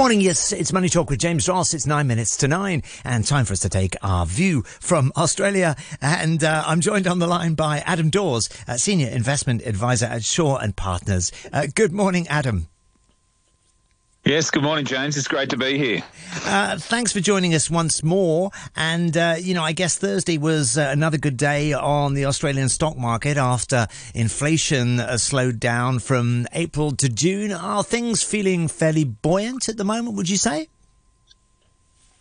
morning. Yes, it's Money Talk with James Ross. It's nine minutes to nine and time for us to take our view from Australia. And uh, I'm joined on the line by Adam Dawes, uh, Senior Investment Advisor at Shaw and Partners. Uh, good morning, Adam. Yes, good morning, James. It's great to be here. Uh, thanks for joining us once more. And, uh, you know, I guess Thursday was uh, another good day on the Australian stock market after inflation uh, slowed down from April to June. Are things feeling fairly buoyant at the moment, would you say?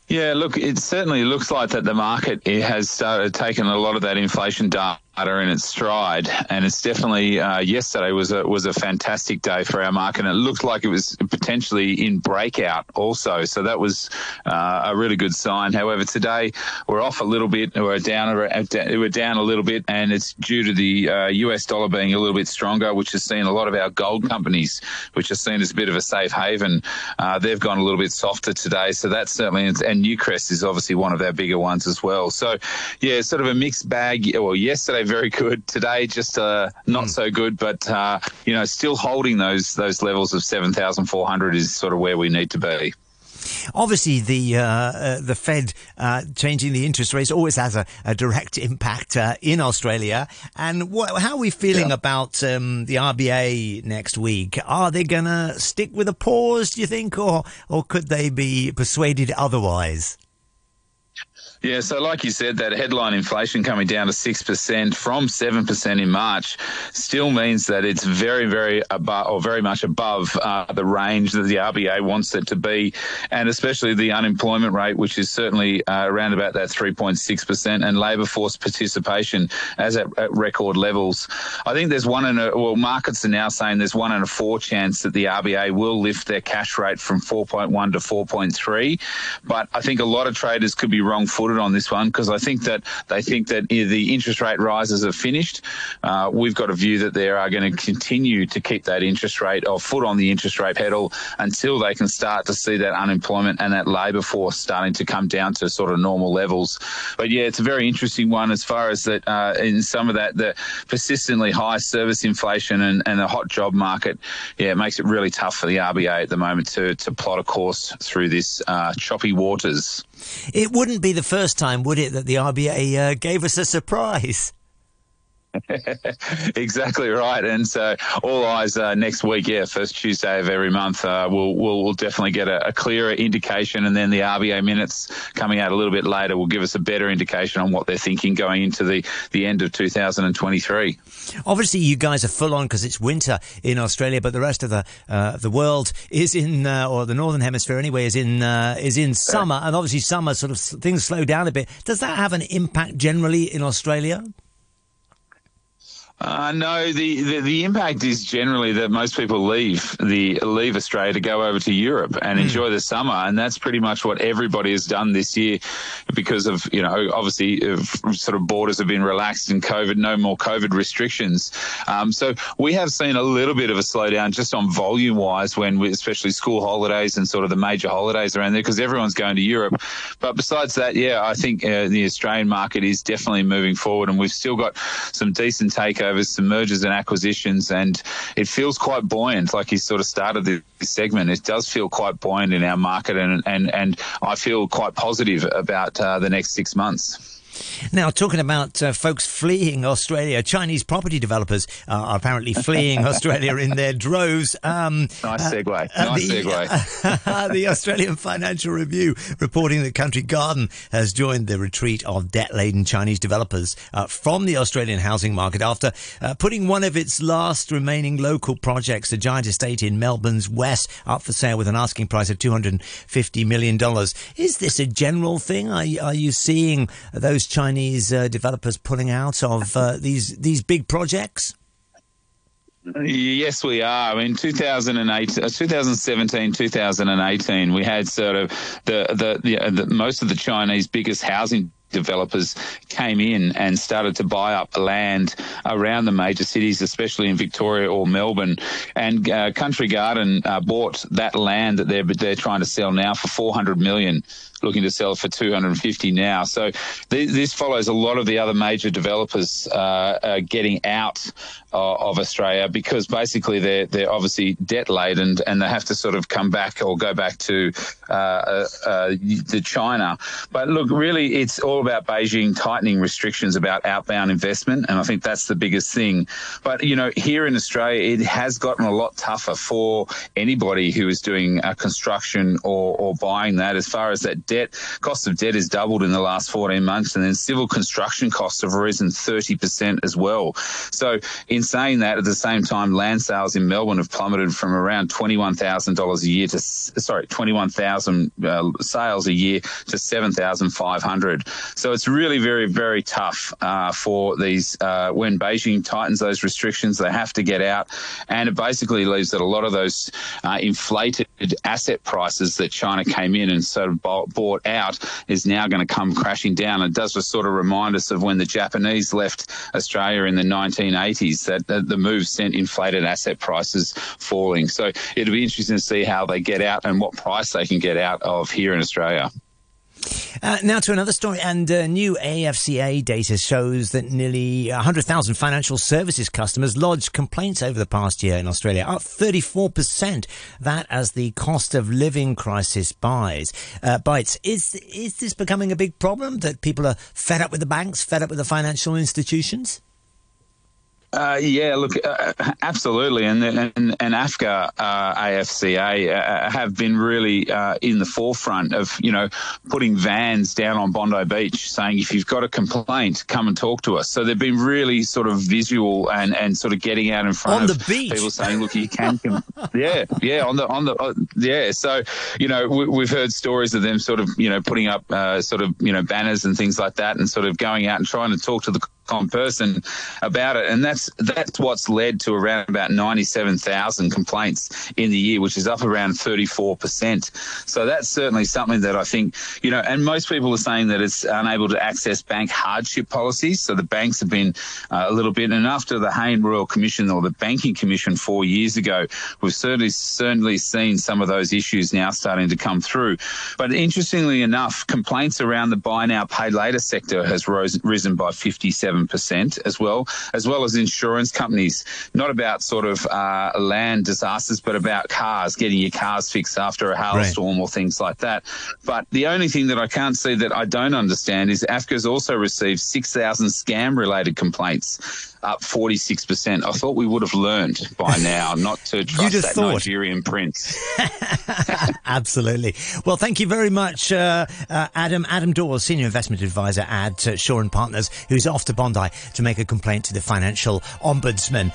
Yeah, look, it certainly looks like that the market has started taking a lot of that inflation data in its stride, and it's definitely uh, yesterday was a was a fantastic day for our market. And it looked like it was potentially in breakout also, so that was uh, a really good sign. However, today we're off a little bit, we're down we're down a little bit, and it's due to the uh, US dollar being a little bit stronger, which has seen a lot of our gold companies, which are seen as a bit of a safe haven, uh, they've gone a little bit softer today. So that's certainly and Newcrest is obviously one of our bigger ones as well. So yeah, sort of a mixed bag. Well, yesterday very good. Today, just uh, not mm. so good, but uh, you know, still holding those those levels of seven thousand four hundred is sort of where we need to be. Obviously, the uh, uh, the Fed uh, changing the interest rates always has a, a direct impact uh, in Australia. And wh- how are we feeling yeah. about um, the RBA next week? Are they going to stick with a pause? Do you think, or or could they be persuaded otherwise? Yeah, so like you said, that headline inflation coming down to 6% from 7% in March still means that it's very, very above, or very much above uh, the range that the RBA wants it to be, and especially the unemployment rate, which is certainly uh, around about that 3.6%, and labour force participation as at, at, record levels. I think there's one in a, well, markets are now saying there's one in a four chance that the RBA will lift their cash rate from 4.1 to 4.3, but I think a lot of traders could be wrong footed on this one because I think that they think that the interest rate rises are finished. Uh, we've got a view that they are going to continue to keep that interest rate or foot on the interest rate pedal until they can start to see that unemployment and that labour force starting to come down to sort of normal levels. But yeah, it's a very interesting one as far as that uh, in some of that the persistently high service inflation and, and the hot job market. Yeah, it makes it really tough for the RBA at the moment to to plot a course through this uh, choppy waters. It wouldn't be the first time, would it, that the RBA uh, gave us a surprise? exactly right. And so, all eyes uh, next week, yeah, first Tuesday of every month, uh, we'll, we'll, we'll definitely get a, a, clearer indication. And then the RBA minutes coming out a little bit later will give us a better indication on what they're thinking going into the, the end of 2023. Obviously, you guys are full on because it's winter in Australia, but the rest of the uh, the world is in, uh, or the northern hemisphere anyway, is in uh, is in summer. And obviously, summer sort of things slow down a bit. Does that have an impact generally in Australia? Uh, no, the, the, the impact is generally that most people leave the leave Australia to go over to Europe and mm. enjoy the summer, and that's pretty much what everybody has done this year, because of you know obviously sort of borders have been relaxed and COVID, no more COVID restrictions. Um, so we have seen a little bit of a slowdown just on volume wise when we, especially school holidays and sort of the major holidays around there because everyone's going to Europe. But besides that, yeah, I think uh, the Australian market is definitely moving forward, and we've still got some decent takeovers, some mergers and acquisitions, and it feels quite buoyant. Like you sort of started this segment, it does feel quite buoyant in our market, and and and I feel quite positive about uh, the next six months. Now, talking about uh, folks fleeing Australia, Chinese property developers are apparently fleeing Australia in their droves. Um, nice uh, segue. Uh, nice the, segue. the Australian Financial Review reporting that Country Garden has joined the retreat of debt-laden Chinese developers uh, from the Australian housing market after uh, putting one of its last remaining local projects, a giant estate in Melbourne's west, up for sale with an asking price of $250 million. Is this a general thing? Are, are you seeing those Chinese uh, developers pulling out of uh, these these big projects? Yes, we are. In 2008, uh, 2017, 2018, we had sort of the, the, the, the most of the Chinese biggest housing developers came in and started to buy up land around the major cities, especially in Victoria or Melbourne. And uh, Country Garden uh, bought that land that they're they're trying to sell now for 400 million. Looking to sell for 250 now. So th- this follows a lot of the other major developers uh, uh, getting out uh, of Australia because basically they're they're obviously debt laden and they have to sort of come back or go back to uh, uh, uh, the China. But look, really, it's all about Beijing tightening restrictions about outbound investment, and I think that's the biggest thing. But you know, here in Australia, it has gotten a lot tougher for anybody who is doing construction or, or buying that. As far as that debt, cost of debt has doubled in the last 14 months, and then civil construction costs have risen 30% as well. So in in saying that, at the same time, land sales in Melbourne have plummeted from around twenty-one thousand dollars a year to sorry, twenty-one thousand uh, sales a year to seven thousand five hundred. So it's really very, very tough uh, for these uh, when Beijing tightens those restrictions. They have to get out, and it basically leaves that a lot of those uh, inflated asset prices that China came in and sort of bought out is now going to come crashing down. It does just sort of remind us of when the Japanese left Australia in the 1980s that the move sent inflated asset prices falling. So it'll be interesting to see how they get out and what price they can get out of here in Australia. Uh, now to another story, and uh, new AFCA data shows that nearly 100,000 financial services customers lodged complaints over the past year in Australia, up 34%. That as the cost of living crisis buys, uh, bites. Is is this becoming a big problem that people are fed up with the banks, fed up with the financial institutions? Uh, yeah, look, uh, absolutely, and and, and AFCA, uh, AFCA uh, have been really uh, in the forefront of you know putting vans down on Bondi Beach, saying if you've got a complaint, come and talk to us. So they've been really sort of visual and, and sort of getting out in front on of the beach. people saying, look, you can, yeah, yeah, on the on the uh, yeah. So you know we, have heard stories of them sort of you know putting up sort of you know banners and things like that, and sort of going out and trying to talk to the common person about it, and that's that's what's led to around about ninety-seven thousand complaints in the year, which is up around thirty-four percent. So that's certainly something that I think you know, and most people are saying that it's unable to access bank hardship policies. So the banks have been uh, a little bit, and after the Hayne Royal Commission or the Banking Commission four years ago, we've certainly certainly seen some of those issues now starting to come through. But interestingly enough, complaints around the buy now pay later sector has rose, risen by fifty-seven 7% as well, as well as insurance companies. Not about sort of uh, land disasters, but about cars, getting your cars fixed after a hailstorm right. or things like that. But the only thing that I can't see that I don't understand is AFCA's also received 6,000 scam related complaints up 46%. I thought we would have learned by now not to trust that thought. Nigerian prince. Absolutely. Well, thank you very much, uh, uh, Adam. Adam Dawes, Senior Investment Advisor at uh, Shaw and Partners, who's off to Bondi to make a complaint to the Financial Ombudsman.